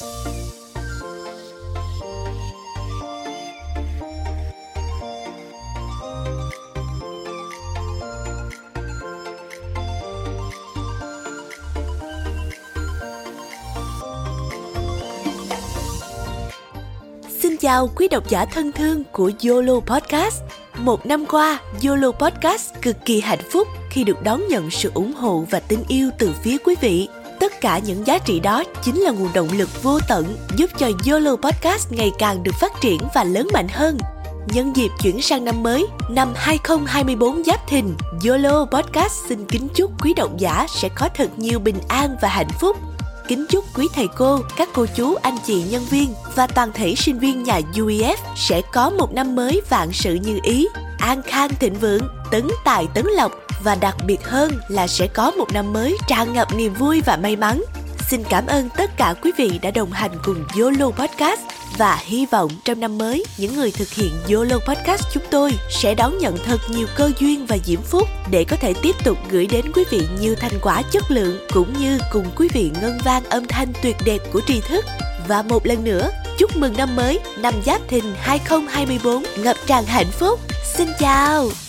Xin chào quý độc giả thân thương của YOLO Podcast. Một năm qua, YOLO Podcast cực kỳ hạnh phúc khi được đón nhận sự ủng hộ và tình yêu từ phía quý vị. Tất cả những giá trị đó chính là nguồn động lực vô tận giúp cho YOLO Podcast ngày càng được phát triển và lớn mạnh hơn. Nhân dịp chuyển sang năm mới, năm 2024 Giáp Thìn, YOLO Podcast xin kính chúc quý độc giả sẽ có thật nhiều bình an và hạnh phúc kính chúc quý thầy cô, các cô chú, anh chị nhân viên và toàn thể sinh viên nhà UEF sẽ có một năm mới vạn sự như ý, an khang thịnh vượng, tấn tài tấn lộc và đặc biệt hơn là sẽ có một năm mới tràn ngập niềm vui và may mắn. Xin cảm ơn tất cả quý vị đã đồng hành cùng YOLO Podcast và hy vọng trong năm mới những người thực hiện YOLO Podcast chúng tôi sẽ đón nhận thật nhiều cơ duyên và diễm phúc để có thể tiếp tục gửi đến quý vị nhiều thành quả chất lượng cũng như cùng quý vị ngân vang âm thanh tuyệt đẹp của tri thức. Và một lần nữa, chúc mừng năm mới năm Giáp Thìn 2024 ngập tràn hạnh phúc. Xin chào!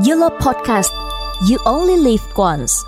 Yellow Podcast. You only live once.